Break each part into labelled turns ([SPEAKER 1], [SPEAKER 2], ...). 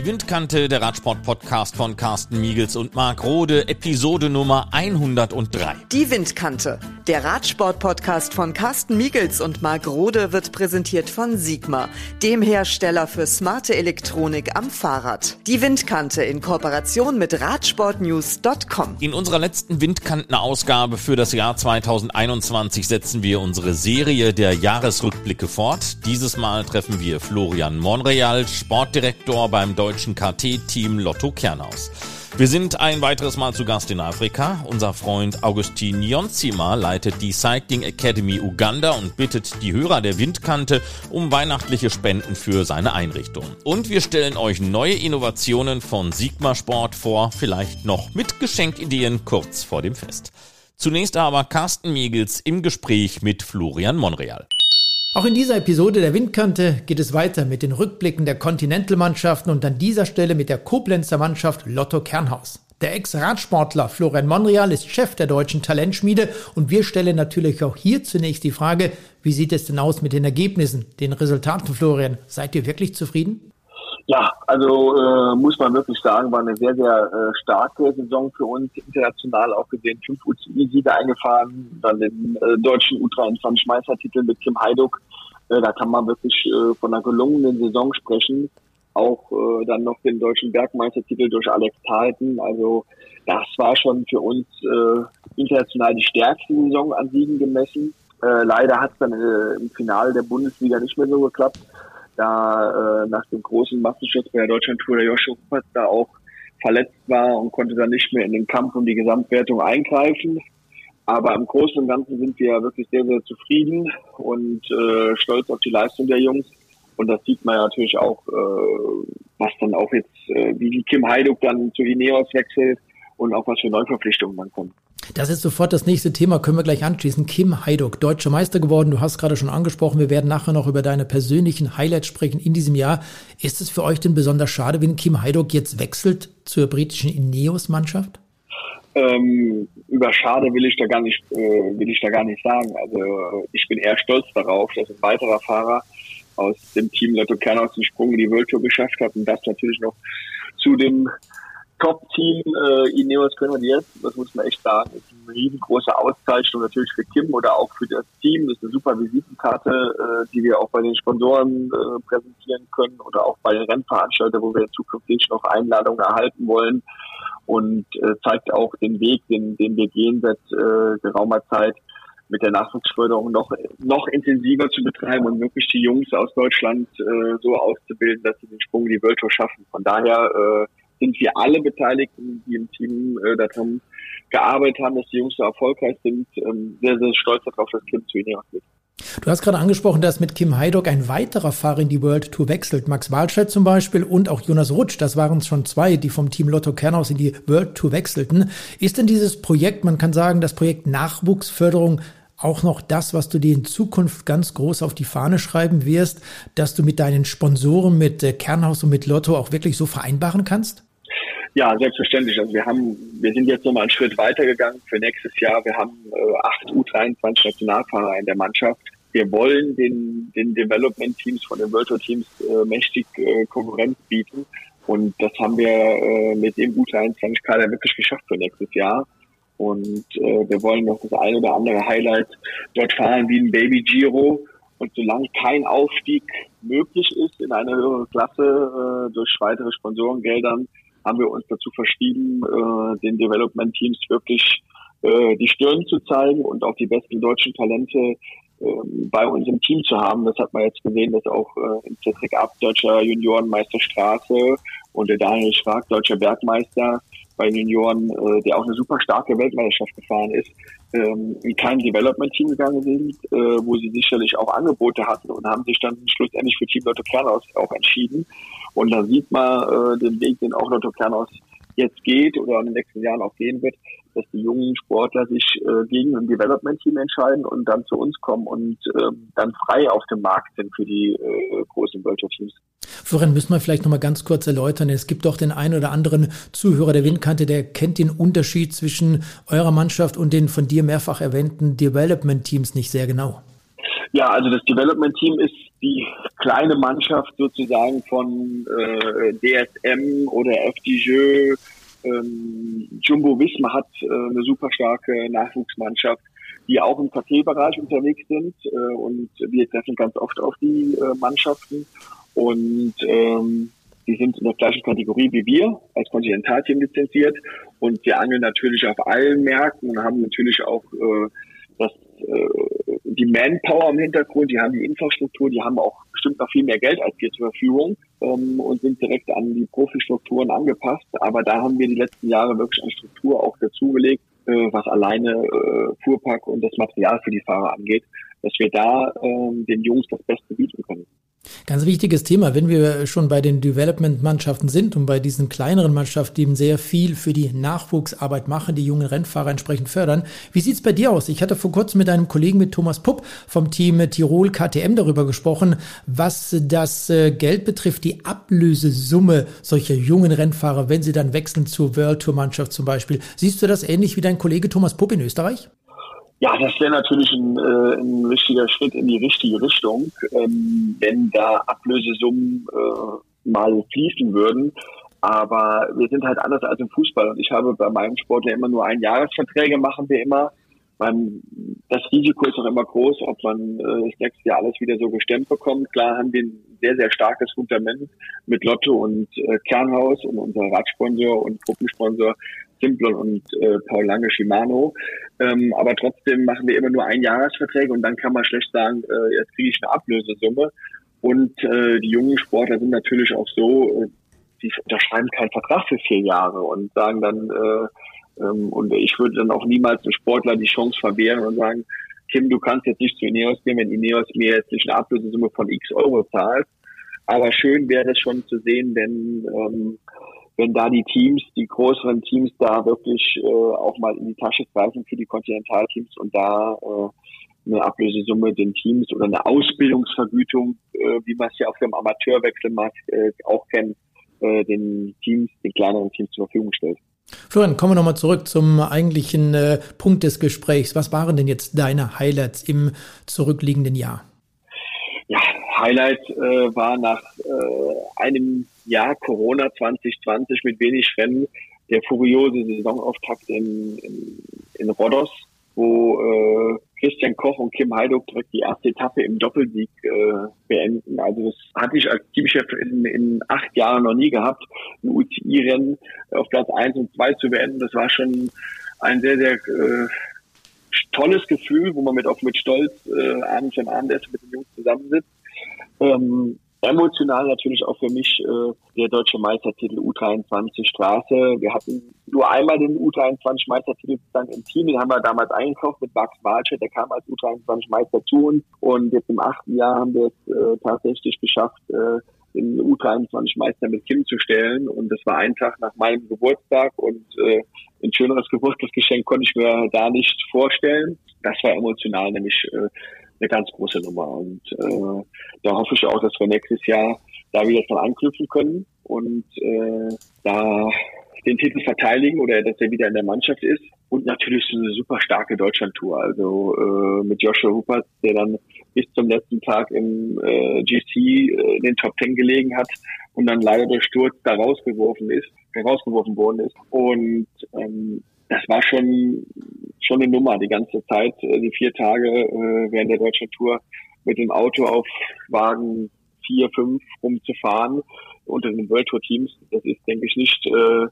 [SPEAKER 1] Die Windkante, der Radsport-Podcast von Carsten Miegels und Marc Rode, Episode Nummer 103.
[SPEAKER 2] Die Windkante, der Radsport-Podcast von Carsten Miegels und Marc Rode wird präsentiert von Sigma, dem Hersteller für smarte Elektronik am Fahrrad. Die Windkante in Kooperation mit Radsportnews.com.
[SPEAKER 1] In unserer letzten Windkantenausgabe für das Jahr 2021 setzen wir unsere Serie der Jahresrückblicke fort. Dieses Mal treffen wir Florian Monreal, Sportdirektor beim deutschen KT-Team Lotto Kernhaus. Wir sind ein weiteres Mal zu Gast in Afrika. Unser Freund Augustin Jonzima leitet die Cycling Academy Uganda und bittet die Hörer der Windkante um weihnachtliche Spenden für seine Einrichtung. Und wir stellen euch neue Innovationen von Sigma Sport vor, vielleicht noch mit Geschenkideen kurz vor dem Fest. Zunächst aber Carsten Miegels im Gespräch mit Florian Monreal.
[SPEAKER 3] Auch in dieser Episode der Windkante geht es weiter mit den Rückblicken der Continental-Mannschaften und an dieser Stelle mit der Koblenzer Mannschaft Lotto Kernhaus. Der Ex-Radsportler Florian Monreal ist Chef der deutschen Talentschmiede und wir stellen natürlich auch hier zunächst die Frage, wie sieht es denn aus mit den Ergebnissen, den Resultaten, Florian? Seid ihr wirklich zufrieden?
[SPEAKER 4] Ja, also äh, muss man wirklich sagen, war eine sehr, sehr äh, starke Saison für uns, international auch gesehen. Fünf UCI-Siege eingefahren, dann den äh, deutschen U23-Meistertitel mit Kim Heiduk. Äh, da kann man wirklich äh, von einer gelungenen Saison sprechen. Auch äh, dann noch den deutschen Bergmeistertitel durch Alex Talten. Also das war schon für uns äh, international die stärkste Saison an Siegen gemessen. Äh, leider hat es dann äh, im Finale der Bundesliga nicht mehr so geklappt da äh, nach dem großen Massenschutz bei der Deutschlandtour der Joshua Ruppert da auch verletzt war und konnte dann nicht mehr in den Kampf um die Gesamtwertung eingreifen. Aber im Großen und Ganzen sind wir wirklich sehr, sehr zufrieden und äh, stolz auf die Leistung der Jungs. Und das sieht man ja natürlich auch, äh, was dann auch jetzt, äh, wie die Kim Heiduk dann zu Ineos wechselt und auch was für Neuverpflichtungen dann kommen.
[SPEAKER 3] Das ist sofort das nächste Thema, können wir gleich anschließen. Kim Heiduk, deutscher Meister geworden. Du hast gerade schon angesprochen, wir werden nachher noch über deine persönlichen Highlights sprechen in diesem Jahr. Ist es für euch denn besonders schade, wenn Kim Heiduk jetzt wechselt zur britischen Ineos-Mannschaft?
[SPEAKER 4] Ähm, über schade will ich da gar nicht, äh, will ich da gar nicht sagen. Also ich bin eher stolz darauf, dass ein weiterer Fahrer aus dem Team Lotto Kernhaus den Sprung in die World Tour geschafft hat und das natürlich noch zu dem Top-Team äh, Ineos Grenadiers, das muss man echt sagen, ist eine riesengroße Auszeichnung natürlich für Kim oder auch für das Team. Das ist eine super Visitenkarte, äh, die wir auch bei den Sponsoren äh, präsentieren können oder auch bei den Rennveranstaltern, wo wir zukünftig noch Einladungen erhalten wollen und äh, zeigt auch den Weg, den, den wir gehen seit äh, geraumer Zeit mit der Nachwuchsförderung noch noch intensiver zu betreiben und wirklich die Jungs aus Deutschland äh, so auszubilden, dass sie den Sprung in die Tour schaffen. Von daher äh, sind wir alle Beteiligten, die im Team äh, daran gearbeitet haben, dass die Jungs so erfolgreich sind, ähm, sehr, sehr stolz darauf, dass Kim zu ihnen geht.
[SPEAKER 3] Du hast gerade angesprochen, dass mit Kim Heidok ein weiterer Fahrer in die World Tour wechselt. Max Walscheid zum Beispiel und auch Jonas Rutsch. Das waren schon zwei, die vom Team Lotto Kernhaus in die World Tour wechselten. Ist denn dieses Projekt, man kann sagen, das Projekt Nachwuchsförderung auch noch das, was du dir in Zukunft ganz groß auf die Fahne schreiben wirst, dass du mit deinen Sponsoren, mit äh, Kernhaus und mit Lotto auch wirklich so vereinbaren kannst?
[SPEAKER 4] Ja, selbstverständlich. Also wir haben, wir sind jetzt nochmal einen Schritt weitergegangen für nächstes Jahr. Wir haben äh, acht U23 Nationalfahrer in der Mannschaft. Wir wollen den, den Development Teams von den World Tour Teams äh, mächtig äh, Konkurrenz bieten. Und das haben wir äh, mit dem U23-Kader wirklich geschafft für nächstes Jahr. Und äh, wir wollen noch das eine oder andere Highlight dort fahren, wie ein Baby Giro. Und solange kein Aufstieg möglich ist in eine höhere Klasse äh, durch weitere Sponsorengeldern, haben wir uns dazu verschrieben, äh, den Development Teams wirklich äh, die Stirn zu zeigen und auch die besten deutschen Talente äh, bei uns im Team zu haben. Das hat man jetzt gesehen, dass auch äh, im Cedric Ab, deutscher Juniorenmeister Straße und der Daniel Schrag, deutscher Bergmeister bei Junioren, äh, der auch eine super starke Weltmeisterschaft gefahren ist, ähm, in kein Development-Team gegangen sind, äh, wo sie sicherlich auch Angebote hatten und haben sich dann schlussendlich für Team Lotto Kernhaus auch entschieden. Und da sieht man äh, den Weg, den auch Lotto Kernhaus jetzt geht oder in den nächsten Jahren auch gehen wird, dass die jungen Sportler sich äh, gegen ein Development-Team entscheiden und dann zu uns kommen und äh, dann frei auf dem Markt sind für die äh, großen World Teams.
[SPEAKER 3] Florian, müssen wir vielleicht noch mal ganz kurz erläutern. Es gibt doch den einen oder anderen Zuhörer der Windkante, der kennt den Unterschied zwischen eurer Mannschaft und den von dir mehrfach erwähnten Development-Teams nicht sehr genau.
[SPEAKER 4] Ja, also das Development Team ist die kleine Mannschaft sozusagen von äh, DSM oder FDJ. Ähm, Jumbo Visma hat äh, eine super starke Nachwuchsmannschaft, die auch im KT-Bereich unterwegs sind äh, und wir treffen ganz oft auf die äh, Mannschaften. Und ähm, die sind in der gleichen Kategorie wie wir als Kontinentalteam lizenziert. Und wir angeln natürlich auf allen Märkten und haben natürlich auch äh, das äh, die Manpower im Hintergrund, die haben die Infrastruktur, die haben auch bestimmt noch viel mehr Geld als wir zur Verfügung ähm, und sind direkt an die Profistrukturen angepasst. Aber da haben wir die letzten Jahre wirklich eine Struktur auch dazugelegt, äh, was alleine äh, Fuhrpark und das Material für die Fahrer angeht, dass wir da äh, den Jungs das Beste bieten können.
[SPEAKER 3] Ganz wichtiges Thema, wenn wir schon bei den Development-Mannschaften sind und bei diesen kleineren Mannschaften, die eben sehr viel für die Nachwuchsarbeit machen, die jungen Rennfahrer entsprechend fördern. Wie sieht's bei dir aus? Ich hatte vor kurzem mit einem Kollegen, mit Thomas Pupp vom Team Tirol KTM darüber gesprochen, was das äh, Geld betrifft, die Ablösesumme solcher jungen Rennfahrer, wenn sie dann wechseln zur World Tour Mannschaft zum Beispiel. Siehst du das ähnlich wie dein Kollege Thomas Pupp in Österreich?
[SPEAKER 4] Ja, das wäre natürlich ein, äh, ein richtiger Schritt in die richtige Richtung, ähm, wenn da Ablösesummen äh, mal fließen würden. Aber wir sind halt anders als im Fußball. Und ich habe bei meinem Sport ja immer nur ein Jahresverträge machen wir immer. Man, das Risiko ist auch immer groß, ob man äh, das nächste Jahr alles wieder so gestemmt bekommt. Klar haben wir ein sehr, sehr starkes Fundament mit Lotto und äh, Kernhaus und unser Radsponsor und Gruppensponsor Simplon und äh, Paul Lange Shimano. Ähm, aber trotzdem machen wir immer nur ein Jahresverträge und dann kann man schlecht sagen, äh, jetzt kriege ich eine Ablösesumme. Und äh, die jungen Sportler sind natürlich auch so, äh, die unterschreiben keinen Vertrag für vier Jahre und sagen dann, äh, ähm, und ich würde dann auch niemals einem Sportler die Chance verwehren und sagen, Kim, du kannst jetzt nicht zu Ineos gehen, wenn Ineos mir jetzt nicht eine Ablösesumme von x Euro zahlt. Aber schön wäre es schon zu sehen, wenn ähm, wenn da die Teams, die größeren Teams da wirklich äh, auch mal in die Tasche greifen für die Kontinentalteams und da äh, eine Ablösesumme den Teams oder eine Ausbildungsvergütung, äh, wie man es ja auf dem Amateurwechselmarkt äh, auch kennt, äh, den Teams, den kleineren Teams zur Verfügung stellt.
[SPEAKER 3] Florian, kommen wir nochmal zurück zum eigentlichen äh, Punkt des Gesprächs. Was waren denn jetzt deine Highlights im zurückliegenden Jahr?
[SPEAKER 4] Ja, Highlight äh, war nach äh, einem Jahr Corona 2020 mit wenig Rennen der furiose Saisonauftakt in, in, in Rhodos, wo äh, Christian Koch und Kim Heiduk direkt die erste Etappe im Doppelsieg äh, beenden. Also das hatte ich als Teamchef in, in acht Jahren noch nie gehabt, ein UCI-Rennen auf Platz eins und zwei zu beenden. Das war schon ein sehr, sehr äh, tolles Gefühl, wo man mit auch mit Stolz äh, abends am Abendessen mit den Jungs zusammensitzt. Ähm, emotional natürlich auch für mich äh, der deutsche Meistertitel U23 Straße. Wir hatten nur einmal den U23 Meistertitel dann im Team, den haben wir damals eingekauft mit Max Walsche, der kam als U23 Meister zu uns und jetzt im achten Jahr haben wir es äh, tatsächlich geschafft, äh, den U23 Meister mit Kim zu stellen und das war ein Tag nach meinem Geburtstag und äh, ein schöneres Geburtstagsgeschenk konnte ich mir da nicht vorstellen. Das war emotional nämlich äh, eine ganz große Nummer. Und äh, da hoffe ich auch, dass wir nächstes Jahr da wieder dran anknüpfen können und äh, da den Titel verteidigen oder dass er wieder in der Mannschaft ist. Und natürlich so eine super starke Deutschland-Tour. Also äh, mit Joshua Huppert, der dann bis zum letzten Tag im äh, GC äh, den Top Ten gelegen hat und dann leider durch Sturz da rausgeworfen ist, herausgeworfen worden ist. Und ähm, das war schon schon eine Nummer die ganze Zeit, äh, die vier Tage äh, während der deutschen Tour mit dem Auto auf Wagen vier, fünf rumzufahren unter den World Tour Teams. Das ist, denke ich, nicht äh,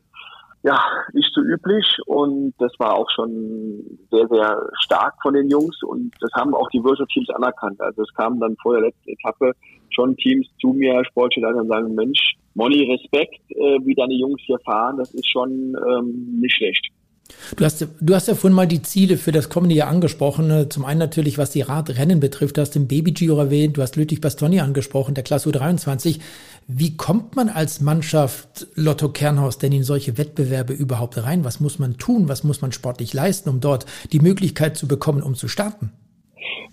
[SPEAKER 4] ja nicht so üblich und das war auch schon sehr, sehr stark von den Jungs und das haben auch die World Tour Teams anerkannt. Also es kamen dann vor der letzten Etappe schon Teams zu mir, Sportleiter, und sagen, Mensch, Molly, Respekt, äh, wie deine Jungs hier fahren, das ist schon ähm, nicht schlecht.
[SPEAKER 3] Du hast, du hast ja vorhin mal die Ziele für das kommende Jahr angesprochen. Zum einen natürlich, was die Radrennen betrifft. Du hast den Baby Giro erwähnt, du hast Ludwig Bastoni angesprochen, der Klasse U23. Wie kommt man als Mannschaft Lotto Kernhaus denn in solche Wettbewerbe überhaupt rein? Was muss man tun? Was muss man sportlich leisten, um dort die Möglichkeit zu bekommen, um zu starten?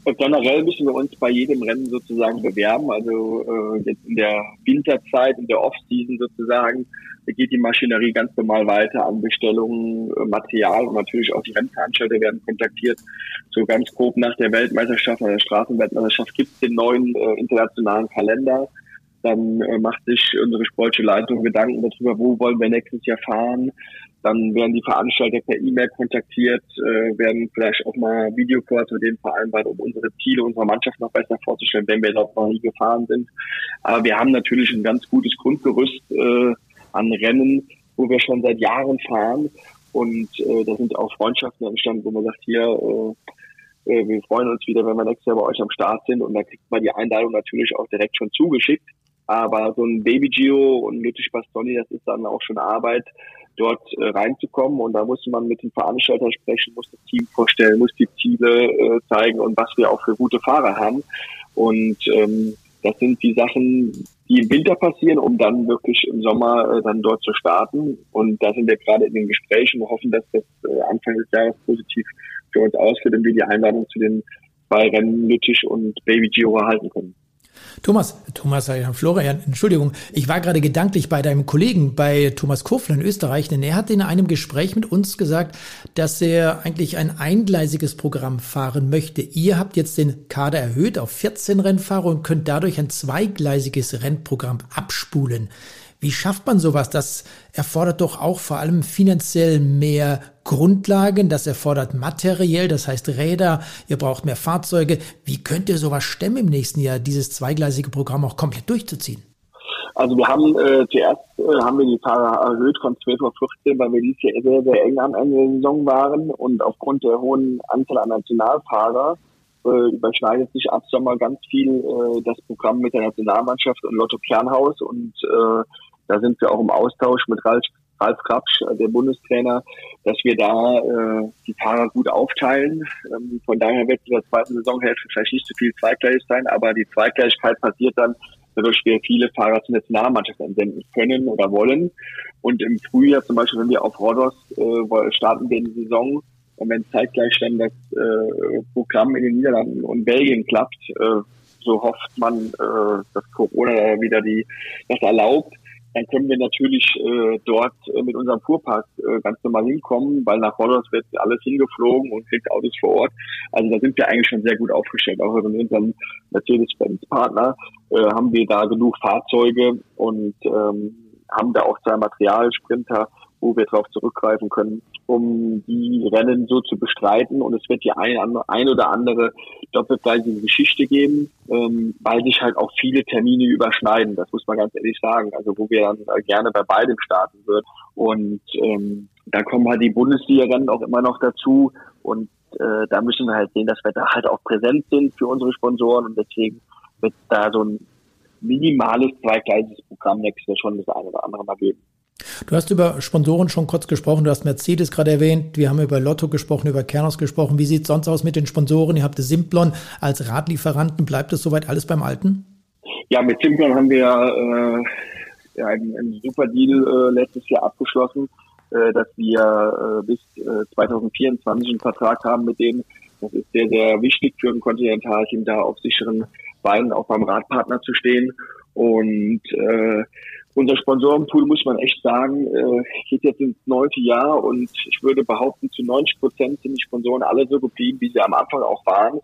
[SPEAKER 4] Und generell müssen wir uns bei jedem Rennen sozusagen bewerben. Also äh, jetzt in der Winterzeit, in der Off-Season sozusagen, geht die Maschinerie ganz normal weiter an Bestellungen, äh, Material und natürlich auch die Rennveranstalter werden kontaktiert. So ganz grob nach der Weltmeisterschaft oder der Straßenweltmeisterschaft gibt es den neuen äh, internationalen Kalender. Dann äh, macht sich unsere sportliche Leitung Gedanken darüber, wo wollen wir nächstes Jahr fahren. Dann werden die Veranstalter per E-Mail kontaktiert, äh, werden vielleicht auch mal Videocalls mit denen vereinbart, um unsere Ziele unserer Mannschaft noch besser vorzustellen, wenn wir dort noch nie gefahren sind. Aber wir haben natürlich ein ganz gutes Grundgerüst äh, an Rennen, wo wir schon seit Jahren fahren. Und äh, da sind auch Freundschaften entstanden, wo man sagt, hier, äh, äh, wir freuen uns wieder, wenn wir nächstes Jahr bei euch am Start sind. Und da kriegt man die Einladung natürlich auch direkt schon zugeschickt. Aber so ein Baby Gio und Lüttich Bastoni, das ist dann auch schon Arbeit, dort äh, reinzukommen. Und da muss man mit dem Veranstalter sprechen, muss das Team vorstellen, muss die Ziele äh, zeigen und was wir auch für gute Fahrer haben. Und ähm, das sind die Sachen, die im Winter passieren, um dann wirklich im Sommer äh, dann dort zu starten. Und da sind wir gerade in den Gesprächen und hoffen, dass das äh, Anfang des Jahres positiv für uns ausgeht und wir die Einladung zu den zwei Rennen Lüttich und Baby Giro erhalten können.
[SPEAKER 3] Thomas, Thomas, äh, Florian, Entschuldigung, ich war gerade gedanklich bei deinem Kollegen, bei Thomas Kofler in Österreich, denn er hat in einem Gespräch mit uns gesagt, dass er eigentlich ein eingleisiges Programm fahren möchte. Ihr habt jetzt den Kader erhöht auf 14 Rennfahrer und könnt dadurch ein zweigleisiges Rennprogramm abspulen. Wie schafft man sowas? Das erfordert doch auch vor allem finanziell mehr Grundlagen, das erfordert materiell, das heißt Räder, ihr braucht mehr Fahrzeuge. Wie könnt ihr sowas stemmen im nächsten Jahr, dieses zweigleisige Programm auch komplett durchzuziehen?
[SPEAKER 4] Also wir haben äh, zuerst äh, haben wir die Fahrer erhöht von 12 auf 14, weil wir dieses Jahr sehr, sehr eng am Ende der Saison waren und aufgrund der hohen Anzahl an Nationalfahrer äh, überschneidet sich ab Sommer ganz viel äh, das Programm mit der Nationalmannschaft und Lotto Kernhaus und äh, da sind wir auch im Austausch mit Ralf, Ralf Krapsch, äh, der Bundestrainer, dass wir da äh, die Fahrer gut aufteilen. Ähm, von daher wird in der zweiten Saisonhälfte vielleicht nicht so viel zweigleisig sein, aber die Zweigleisigkeit passiert dann, dadurch wir viele Fahrer zur Nationalmannschaft entsenden können oder wollen. Und im Frühjahr zum Beispiel, wenn wir auf Rodos äh, starten wir die Saison, und wenn zeitgleich dann das äh, Programm in den Niederlanden und Belgien klappt, äh, so hofft man, äh, dass Corona wieder die das erlaubt, dann können wir natürlich äh, dort äh, mit unserem Fuhrpark äh, ganz normal hinkommen, weil nach Rollers wird alles hingeflogen und kriegt Autos vor Ort. Also da sind wir eigentlich schon sehr gut aufgestellt. Auch mit unserem Mercedes-Benz-Partner äh, haben wir da genug Fahrzeuge und ähm, haben da auch zwei Materialsprinter, wo wir darauf zurückgreifen können, um die Rennen so zu bestreiten. Und es wird die ein, ein oder andere doppelgleisige Geschichte geben, ähm, weil sich halt auch viele Termine überschneiden. Das muss man ganz ehrlich sagen. Also wo wir dann äh, gerne bei beidem starten würden. Und ähm, da kommen halt die Bundesliga-Rennen auch immer noch dazu. Und äh, da müssen wir halt sehen, dass wir da halt auch präsent sind für unsere Sponsoren. Und deswegen wird da so ein minimales zweigleisiges Programm nächstes Jahr schon das eine oder andere mal geben.
[SPEAKER 3] Du hast über Sponsoren schon kurz gesprochen. Du hast Mercedes gerade erwähnt. Wir haben über Lotto gesprochen, über Kernos gesprochen. Wie sieht es sonst aus mit den Sponsoren? Ihr habt Simplon als Radlieferanten. Bleibt es soweit alles beim Alten?
[SPEAKER 4] Ja, mit Simplon haben wir äh, einen, einen, super Deal äh, letztes Jahr abgeschlossen, äh, dass wir äh, bis 2024 äh, einen Vertrag haben mit denen. Das ist sehr, sehr wichtig für ein Kontinentalteam, da auf sicheren Beinen auch beim Radpartner zu stehen. Und äh, unser Sponsorenpool, muss man echt sagen, äh, geht jetzt ins neunte Jahr und ich würde behaupten, zu 90 Prozent sind die Sponsoren alle so geblieben, wie sie am Anfang auch waren.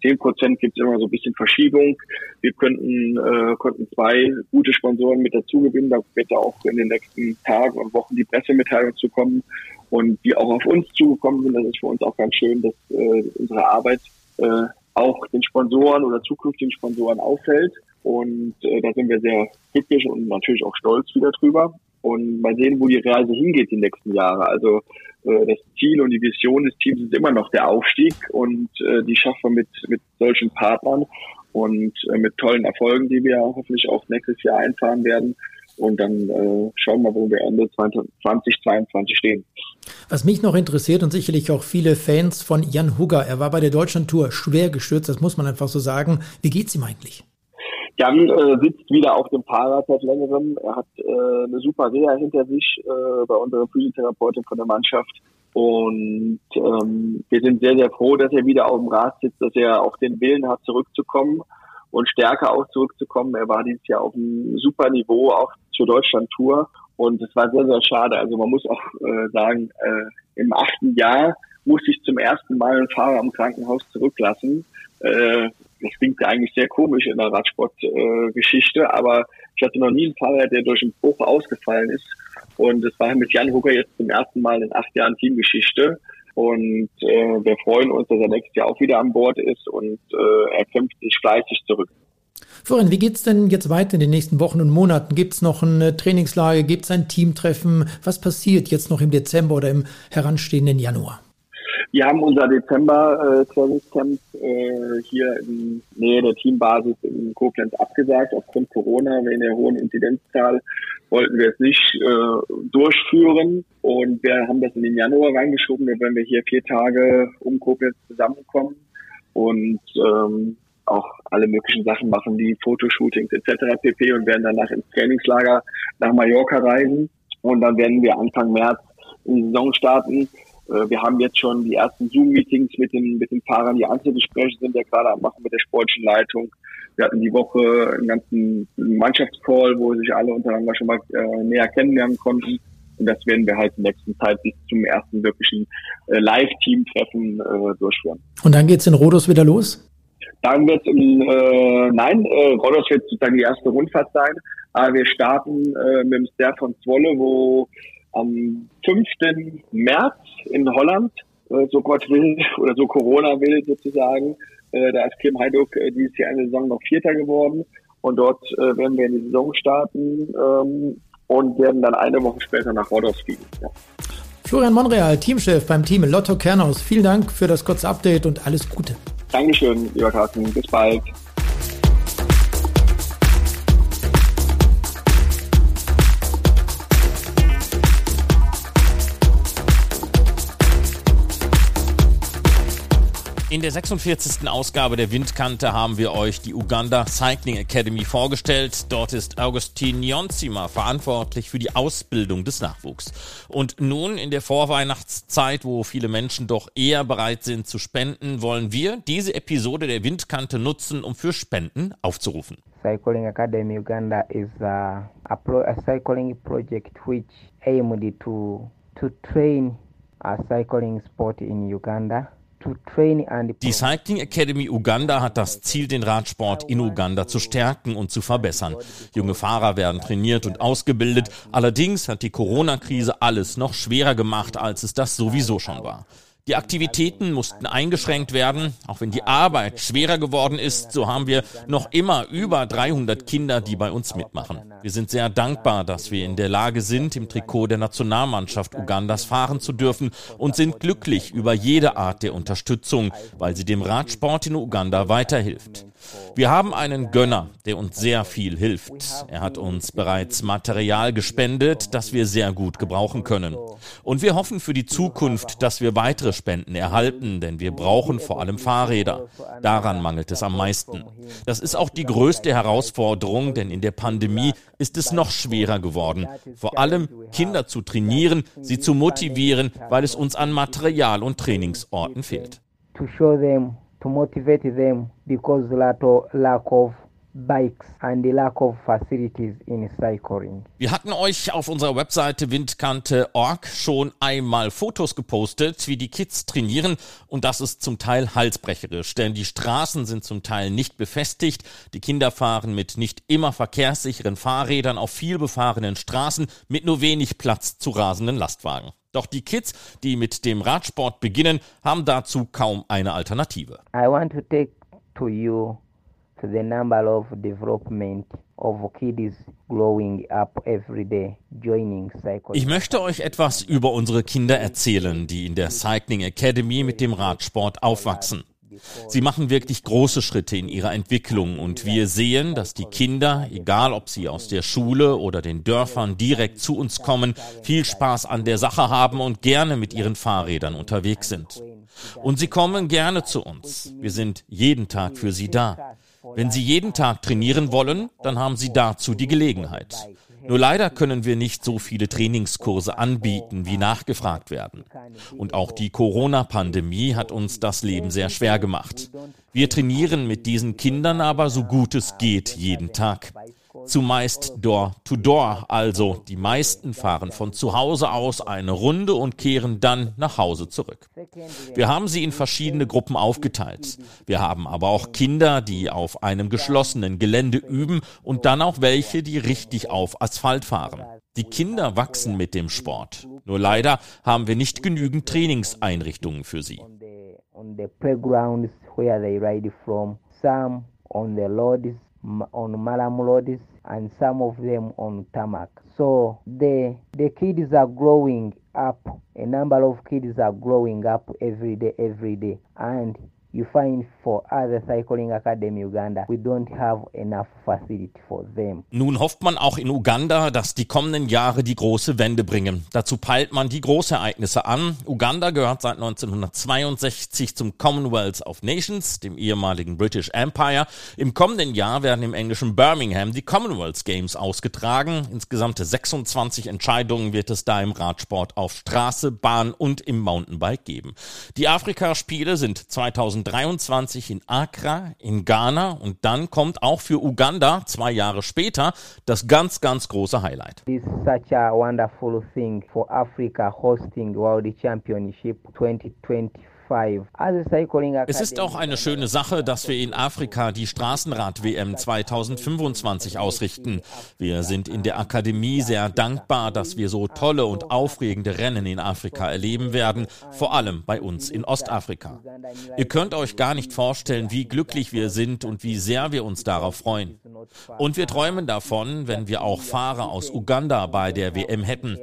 [SPEAKER 4] Zehn Prozent gibt es immer so ein bisschen Verschiebung. Wir könnten, äh, konnten zwei gute Sponsoren mit dazu gewinnen. Da wird da auch in den nächsten Tagen und Wochen die Pressemitteilung zu kommen und die auch auf uns zugekommen sind. Das ist für uns auch ganz schön, dass äh, unsere Arbeit äh, auch den Sponsoren oder zukünftigen Sponsoren auffällt. Und äh, da sind wir sehr glücklich und natürlich auch stolz wieder drüber. Und mal sehen, wo die Reise hingeht die nächsten Jahre. Also äh, das Ziel und die Vision des Teams ist immer noch der Aufstieg und äh, die schaffen wir mit, mit solchen Partnern und äh, mit tollen Erfolgen, die wir hoffentlich auch nächstes Jahr einfahren werden. Und dann äh, schauen wir, wo wir Ende 2022 stehen.
[SPEAKER 3] Was mich noch interessiert und sicherlich auch viele Fans von Jan Hugger, er war bei der Deutschlandtour schwer gestürzt, das muss man einfach so sagen. Wie geht's ihm eigentlich?
[SPEAKER 4] Jan äh, sitzt wieder auf dem Fahrrad seit längerem. Er hat äh, eine super Reha hinter sich äh, bei unserer Physiotherapeutin von der Mannschaft. Und ähm, wir sind sehr, sehr froh, dass er wieder auf dem Rad sitzt, dass er auch den Willen hat, zurückzukommen und stärker auch zurückzukommen. Er war dieses Jahr auf einem super Niveau, auch zur Deutschland-Tour. Und es war sehr, sehr schade. Also man muss auch äh, sagen, äh, im achten Jahr musste ich zum ersten Mal einen Fahrer am Krankenhaus zurücklassen. Äh, das klingt eigentlich sehr komisch in der Radsportgeschichte, äh, aber ich hatte noch nie einen Fahrer, der durch einen Bruch ausgefallen ist. Und es war mit Jan Hucker jetzt zum ersten Mal in acht Jahren Teamgeschichte. Und äh, wir freuen uns, dass er nächstes Jahr auch wieder an Bord ist und äh, er kämpft sich fleißig zurück.
[SPEAKER 3] Florian, wie geht's denn jetzt weiter in den nächsten Wochen und Monaten? Gibt's noch ein Trainingslager? Gibt's ein Teamtreffen? Was passiert jetzt noch im Dezember oder im heranstehenden Januar?
[SPEAKER 4] Wir haben unser Dezember-Trainingscamp äh, hier in Nähe der Teambasis in Koblenz abgesagt. Aufgrund Corona, wegen der hohen Inzidenzzahl, wollten wir es nicht äh, durchführen. Und wir haben das in den Januar reingeschoben. Da werden wir hier vier Tage um Koblenz zusammenkommen und ähm, auch alle möglichen Sachen machen, wie Fotoshootings etc. pp. und werden danach ins Trainingslager nach Mallorca reisen. Und dann werden wir Anfang März in die Saison starten. Äh, wir haben jetzt schon die ersten Zoom-Meetings mit den, mit den Fahrern. Die Einzelgespräche sind ja gerade am Machen mit der sportlichen Leitung. Wir hatten die Woche einen ganzen Mannschaftscall, wo sich alle untereinander schon mal äh, näher kennenlernen konnten. Und das werden wir halt in der nächsten Zeit bis zum ersten wirklichen äh, Live-Team-Treffen äh, durchführen.
[SPEAKER 3] Und dann geht's in Rodos wieder los?
[SPEAKER 4] Dann wird in, äh, nein, äh, Rodos wird sozusagen die erste Rundfahrt sein. Aber wir starten äh, mit dem Ster von Zwolle, wo am 5. März in Holland, äh, so Gott will oder so Corona will sozusagen. Äh, da ist Kim Heiduk äh, dieses Jahr in der Saison noch Vierter geworden und dort werden wir in die Saison starten ähm, und werden dann eine Woche später nach Rodos fliegen. Ja.
[SPEAKER 3] Florian Monreal, Teamchef beim Team Lotto Kernhaus. Vielen Dank für das kurze Update und alles Gute.
[SPEAKER 4] Dankeschön, lieber Carsten. Bis bald.
[SPEAKER 1] In der 46. Ausgabe der Windkante haben wir euch die Uganda Cycling Academy vorgestellt. Dort ist Augustin Nyonzima verantwortlich für die Ausbildung des Nachwuchs. Und nun in der Vorweihnachtszeit, wo viele Menschen doch eher bereit sind zu spenden, wollen wir diese Episode der Windkante nutzen, um für Spenden aufzurufen.
[SPEAKER 5] Cycling Academy Uganda is a, a, pro, a cycling project which aimed to, to train a cycling sport in Uganda.
[SPEAKER 1] Die Cycling Academy Uganda hat das Ziel, den Radsport in Uganda zu stärken und zu verbessern. Junge Fahrer werden trainiert und ausgebildet. Allerdings hat die Corona-Krise alles noch schwerer gemacht, als es das sowieso schon war. Die Aktivitäten mussten eingeschränkt werden. Auch wenn die Arbeit schwerer geworden ist, so haben wir noch immer über 300 Kinder, die bei uns mitmachen. Wir sind sehr dankbar, dass wir in der Lage sind, im Trikot der Nationalmannschaft Ugandas fahren zu dürfen und sind glücklich über jede Art der Unterstützung, weil sie dem Radsport in Uganda weiterhilft. Wir haben einen Gönner, der uns sehr viel hilft. Er hat uns bereits Material gespendet, das wir sehr gut gebrauchen können. Und wir hoffen für die Zukunft, dass wir weitere Spenden erhalten, denn wir brauchen vor allem Fahrräder. Daran mangelt es am meisten. Das ist auch die größte Herausforderung, denn in der Pandemie ist es noch schwerer geworden. Vor allem Kinder zu trainieren, sie zu motivieren, weil es uns an Material und Trainingsorten fehlt
[SPEAKER 5] motivate them because lack of bikes and the lack of facilities in cycling.
[SPEAKER 1] Wir hatten euch auf unserer Webseite windkante.org schon einmal Fotos gepostet, wie die Kids trainieren und das ist zum Teil halsbrecherisch, denn die Straßen sind zum Teil nicht befestigt, die Kinder fahren mit nicht immer verkehrssicheren Fahrrädern auf viel befahrenen Straßen mit nur wenig Platz zu rasenden Lastwagen. Doch die Kids, die mit dem Radsport beginnen, haben dazu kaum eine Alternative.
[SPEAKER 5] I want to take to you to the number of development
[SPEAKER 1] ich möchte euch etwas über unsere Kinder erzählen, die in der Cycling Academy mit dem Radsport aufwachsen. Sie machen wirklich große Schritte in ihrer Entwicklung und wir sehen, dass die Kinder, egal ob sie aus der Schule oder den Dörfern direkt zu uns kommen, viel Spaß an der Sache haben und gerne mit ihren Fahrrädern unterwegs sind. Und sie kommen gerne zu uns. Wir sind jeden Tag für sie da. Wenn Sie jeden Tag trainieren wollen, dann haben Sie dazu die Gelegenheit. Nur leider können wir nicht so viele Trainingskurse anbieten, wie nachgefragt werden. Und auch die Corona-Pandemie hat uns das Leben sehr schwer gemacht. Wir trainieren mit diesen Kindern aber so gut es geht jeden Tag zumeist Door-to-Door, also die meisten fahren von zu Hause aus eine Runde und kehren dann nach Hause zurück. Wir haben sie in verschiedene Gruppen aufgeteilt. Wir haben aber auch Kinder, die auf einem geschlossenen Gelände üben und dann auch welche, die richtig auf Asphalt fahren. Die Kinder wachsen mit dem Sport. Nur leider haben wir nicht genügend Trainingseinrichtungen für sie. On the some on Malam roads and some of them on tarmac. So the the kids are growing up. A number of kids are growing up every day, every day, and you find for other Cycling Academy Uganda, we don't have enough facility for them. Nun hofft man auch in Uganda, dass die kommenden Jahre die große Wende bringen. Dazu peilt man die Großereignisse an. Uganda gehört seit 1962 zum Commonwealth of Nations, dem ehemaligen British Empire. Im kommenden Jahr werden im englischen Birmingham die Commonwealth Games ausgetragen. Insgesamt 26 Entscheidungen wird es da im Radsport auf Straße, Bahn und im Mountainbike geben. Die Afrikaspiele sind 2000 2023 in Accra in Ghana und dann kommt auch für Uganda zwei Jahre später das ganz, ganz große Highlight. Is such a wonderful thing for Africa hosting World Championship 2024. Es ist auch eine schöne Sache, dass wir in Afrika die Straßenrad-WM 2025 ausrichten. Wir sind in der Akademie sehr dankbar, dass wir so tolle und aufregende Rennen in Afrika erleben werden, vor allem bei uns in Ostafrika. Ihr könnt euch gar nicht vorstellen, wie glücklich wir sind und wie sehr wir uns darauf freuen. Und wir träumen davon, wenn wir auch Fahrer aus Uganda bei der WM hätten.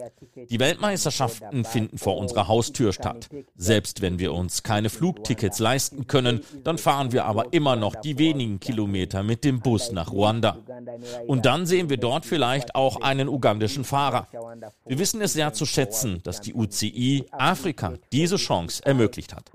[SPEAKER 1] Die Weltmeisterschaften finden vor unserer Haustür statt. Selbst wenn wir uns keine Flugtickets leisten können, dann fahren wir aber immer noch die wenigen Kilometer mit dem Bus nach Ruanda. Und dann sehen wir dort vielleicht auch einen ugandischen Fahrer. Wir wissen es sehr zu schätzen, dass die UCI Afrika diese Chance ermöglicht hat.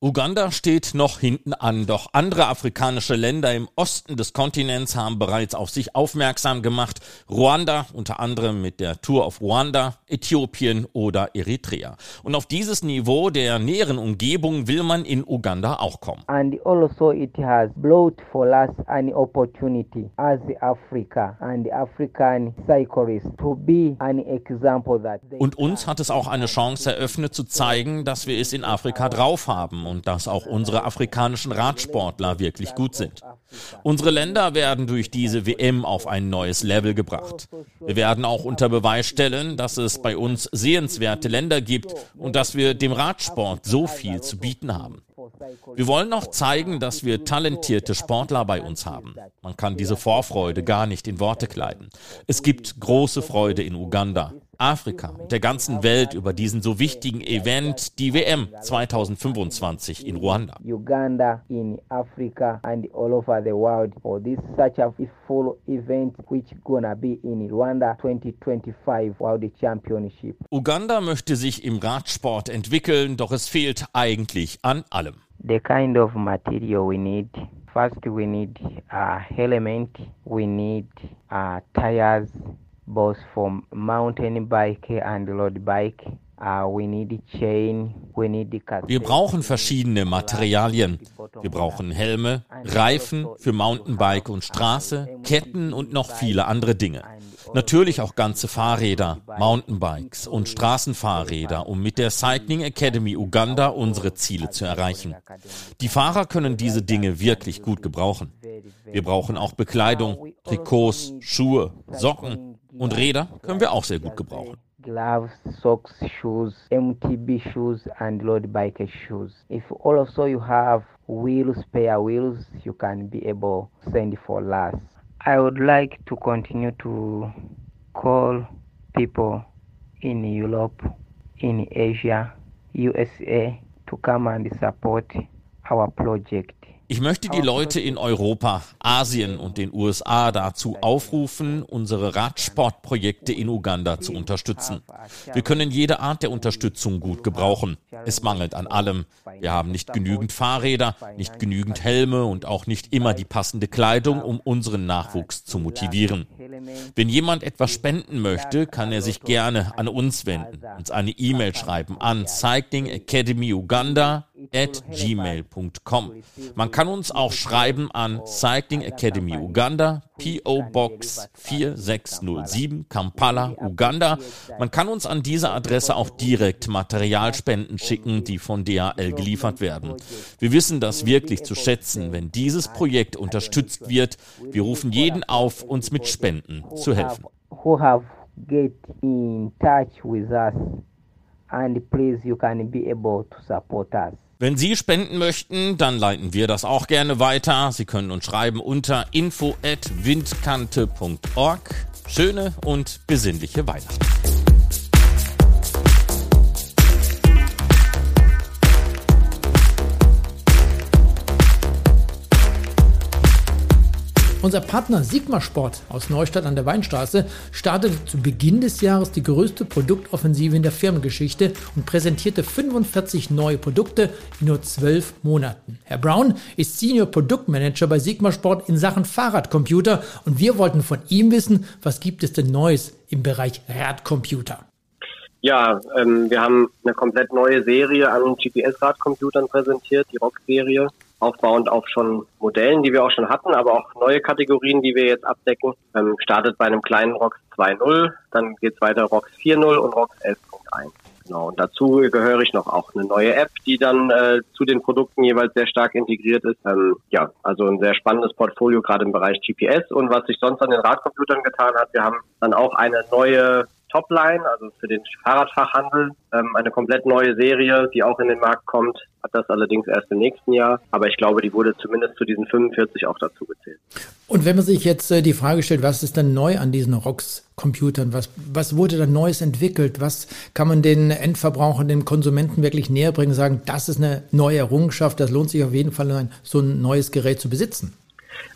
[SPEAKER 1] Uganda steht noch hinten an, doch andere afrikanische Länder im Osten des Kontinents haben bereits auf sich aufmerksam gemacht. Ruanda unter anderem mit der Tour of Ruanda, Äthiopien oder Eritrea. Und auf dieses Niveau der näheren Umgebung will man in Uganda auch kommen. And also it has brought for us an opportunity as Africa and African cyclists to be an example that Und uns hat es auch eine Chance eröffnet zu zeigen, dass wir es in Afrika drauf haben und dass auch unsere afrikanischen Radsportler wirklich gut sind. Unsere Länder werden durch diese WM auf ein neues Level gebracht. Wir werden auch unter Beweis stellen, dass es bei uns sehenswerte Länder gibt und dass wir dem Radsport so viel zu bieten haben. Wir wollen auch zeigen, dass wir talentierte Sportler bei uns haben. Man kann diese Vorfreude gar nicht in Worte kleiden. Es gibt große Freude in Uganda, Afrika und der ganzen Welt über diesen so wichtigen Event, die WM 2025 in Ruanda. Uganda in Africa and all over the world for this such a full event which gonna be in Rwanda 2025 World Championship. Uganda möchte sich im Radsport entwickeln, doch es fehlt eigentlich an allem.
[SPEAKER 5] The kind of material we need First, we need a helmet, we need uh, tires, both for mountain bike and road bike. Uh,
[SPEAKER 1] Wir brauchen verschiedene Materialien. Wir brauchen Helme, Reifen für Mountainbike und Straße, Ketten und noch viele andere Dinge. Natürlich auch ganze Fahrräder, Mountainbikes und Straßenfahrräder, um mit der Cycling Academy Uganda unsere Ziele zu erreichen. Die Fahrer können diese Dinge wirklich gut gebrauchen. Wir brauchen auch Bekleidung, Trikots, Schuhe, Socken und Räder können wir auch sehr gut gebrauchen.
[SPEAKER 5] gloves, socks, shoes, MTB shoes, and road bike shoes. If also spare wheels, you can be able to send for less. I would like to continue to call people in Europe, in Asia, USA to come and support our project.
[SPEAKER 1] Ich möchte die Leute in Europa, Asien und den USA dazu aufrufen, unsere Radsportprojekte in Uganda zu unterstützen. Wir können jede Art der Unterstützung gut gebrauchen. Es mangelt an allem. Wir haben nicht genügend Fahrräder, nicht genügend Helme und auch nicht immer die passende Kleidung, um unseren Nachwuchs zu motivieren. Wenn jemand etwas spenden möchte, kann er sich gerne an uns wenden, uns eine E-Mail schreiben an Cycling Academy Uganda at gmail.com. Man kann uns auch schreiben an Cycling Academy Uganda, PO Box 4607, Kampala, Uganda. Man kann uns an diese Adresse auch direkt Materialspenden schicken, die von DHL geliefert werden. Wir wissen das wirklich zu schätzen, wenn dieses Projekt unterstützt wird. Wir rufen jeden auf, uns mit Spenden zu helfen.
[SPEAKER 5] and please you can be able to support us.
[SPEAKER 1] Wenn Sie spenden möchten, dann leiten wir das auch gerne weiter. Sie können uns schreiben unter info@windkante.org. Schöne und besinnliche Weihnachten.
[SPEAKER 3] Unser Partner Sigma Sport aus Neustadt an der Weinstraße startete zu Beginn des Jahres die größte Produktoffensive in der Firmengeschichte und präsentierte 45 neue Produkte in nur zwölf Monaten. Herr Brown ist Senior Produktmanager bei Sigma Sport in Sachen Fahrradcomputer und wir wollten von ihm wissen, was gibt es denn Neues im Bereich Radcomputer?
[SPEAKER 6] Ja, ähm, wir haben eine komplett neue Serie an GPS-Radcomputern präsentiert, die Rock-Serie aufbauend auf schon Modellen, die wir auch schon hatten, aber auch neue Kategorien, die wir jetzt abdecken. Ähm, startet bei einem kleinen ROX 2.0, dann geht's weiter ROX 4.0 und ROX 11.1. Genau. Und dazu gehöre ich noch auch eine neue App, die dann äh, zu den Produkten jeweils sehr stark integriert ist. Ähm, ja, also ein sehr spannendes Portfolio gerade im Bereich GPS. Und was sich sonst an den Radcomputern getan hat, wir haben dann auch eine neue Topline, also für den Fahrradfachhandel, ähm, eine komplett neue Serie, die auch in den Markt kommt. Hat das allerdings erst im nächsten Jahr. Aber ich glaube, die wurde zumindest zu diesen 45 auch dazu gezählt.
[SPEAKER 3] Und wenn man sich jetzt äh, die Frage stellt, was ist denn neu an diesen ROX-Computern? Was, was wurde da Neues entwickelt? Was kann man den Endverbrauchern, den Konsumenten wirklich näher bringen? Sagen, das ist eine neue Errungenschaft, das lohnt sich auf jeden Fall, so ein neues Gerät zu besitzen.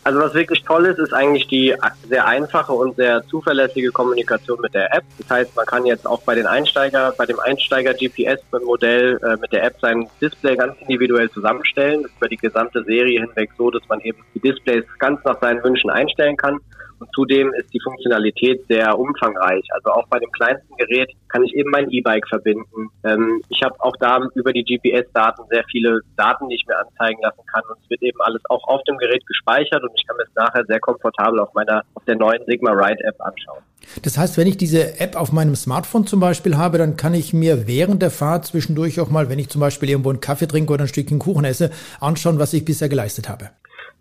[SPEAKER 6] Also was wirklich toll ist, ist eigentlich die sehr einfache und sehr zuverlässige Kommunikation mit der App. Das heißt, man kann jetzt auch bei den Einsteiger, bei dem Einsteiger GPS Modell äh, mit der App sein Display ganz individuell zusammenstellen, über die gesamte Serie hinweg so, dass man eben die Displays ganz nach seinen Wünschen einstellen kann. Und zudem ist die Funktionalität sehr umfangreich. Also auch bei dem kleinsten Gerät kann ich eben mein E-Bike verbinden. Ähm, ich habe auch da über die GPS-Daten sehr viele Daten, die ich mir anzeigen lassen kann. Und es wird eben alles auch auf dem Gerät gespeichert und ich kann mir es nachher sehr komfortabel auf meiner, auf der neuen Sigma Ride App anschauen.
[SPEAKER 3] Das heißt, wenn ich diese App auf meinem Smartphone zum Beispiel habe, dann kann ich mir während der Fahrt zwischendurch auch mal, wenn ich zum Beispiel irgendwo einen Kaffee trinke oder ein Stückchen Kuchen esse, anschauen, was ich bisher geleistet habe.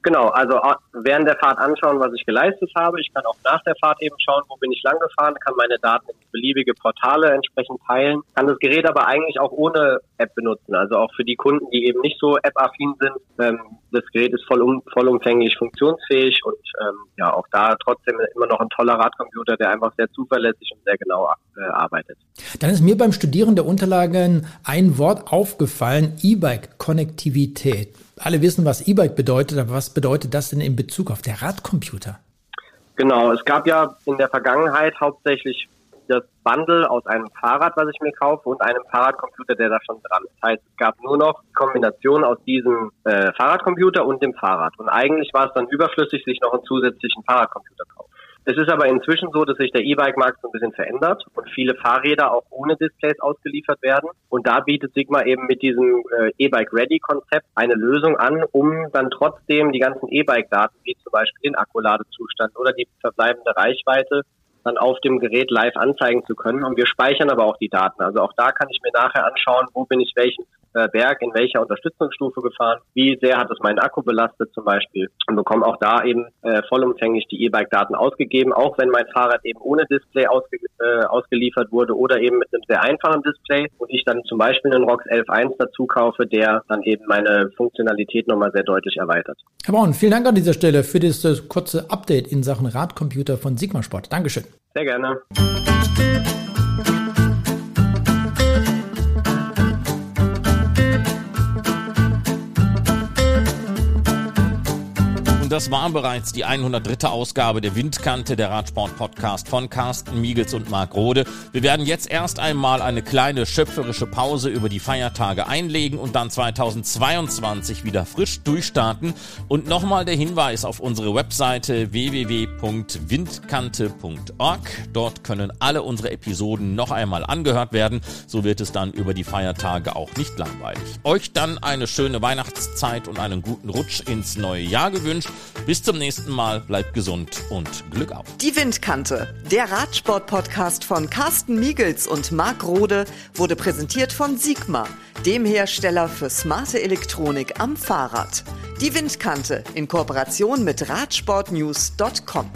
[SPEAKER 6] Genau, also während der Fahrt anschauen, was ich geleistet habe. Ich kann auch nach der Fahrt eben schauen, wo bin ich lang gefahren, kann meine Daten in beliebige Portale entsprechend teilen, kann das Gerät aber eigentlich auch ohne App benutzen. Also auch für die Kunden, die eben nicht so App-affin sind. Ähm, das Gerät ist voll um, vollumfänglich funktionsfähig und ähm, ja, auch da trotzdem immer noch ein toller Radcomputer, der einfach sehr zuverlässig und sehr genau äh, arbeitet.
[SPEAKER 3] Dann ist mir beim Studieren der Unterlagen ein Wort aufgefallen, E-Bike-Konnektivität alle wissen, was E-Bike bedeutet, aber was bedeutet das denn in Bezug auf der Radcomputer?
[SPEAKER 6] Genau, es gab ja in der Vergangenheit hauptsächlich das Bundle aus einem Fahrrad, was ich mir kaufe, und einem Fahrradcomputer, der da schon dran ist. Das heißt, es gab nur noch Kombination aus diesem äh, Fahrradcomputer und dem Fahrrad. Und eigentlich war es dann überflüssig, sich noch einen zusätzlichen Fahrradcomputer kaufen. Es ist aber inzwischen so, dass sich der E-Bike-Markt so ein bisschen verändert und viele Fahrräder auch ohne Displays ausgeliefert werden. Und da bietet Sigma eben mit diesem äh, E-Bike-Ready-Konzept eine Lösung an, um dann trotzdem die ganzen E-Bike-Daten, wie zum Beispiel den Akkuladezustand oder die verbleibende Reichweite, dann auf dem Gerät live anzeigen zu können. Und wir speichern aber auch die Daten. Also auch da kann ich mir nachher anschauen, wo bin ich welchen äh, Berg in welcher Unterstützungsstufe gefahren, wie sehr hat es meinen Akku belastet zum Beispiel und bekomme auch da eben äh, vollumfänglich die E-Bike-Daten ausgegeben, auch wenn mein Fahrrad eben ohne Display ausge äh, ausgeliefert wurde oder eben mit einem sehr einfachen Display und ich dann zum Beispiel einen ROX 11.1 dazu kaufe, der dann eben meine Funktionalität nochmal sehr deutlich erweitert.
[SPEAKER 3] Herr Braun, vielen Dank an dieser Stelle für dieses kurze Update in Sachen Radcomputer von Sigma Sport. Dankeschön.
[SPEAKER 6] Sehr gerne.
[SPEAKER 1] Das war bereits die 103. Ausgabe der Windkante, der Radsport-Podcast von Carsten Miegels und Marc Rode. Wir werden jetzt erst einmal eine kleine schöpferische Pause über die Feiertage einlegen und dann 2022 wieder frisch durchstarten. Und nochmal der Hinweis auf unsere Webseite www.windkante.org. Dort können alle unsere Episoden noch einmal angehört werden. So wird es dann über die Feiertage auch nicht langweilig. Euch dann eine schöne Weihnachtszeit und einen guten Rutsch ins neue Jahr gewünscht. Bis zum nächsten Mal, bleibt gesund und Glück auf.
[SPEAKER 2] Die Windkante, der Radsport-Podcast von Carsten Miegels und Marc Rode, wurde präsentiert von Sigma, dem Hersteller für smarte Elektronik am Fahrrad. Die Windkante in Kooperation mit Radsportnews.com.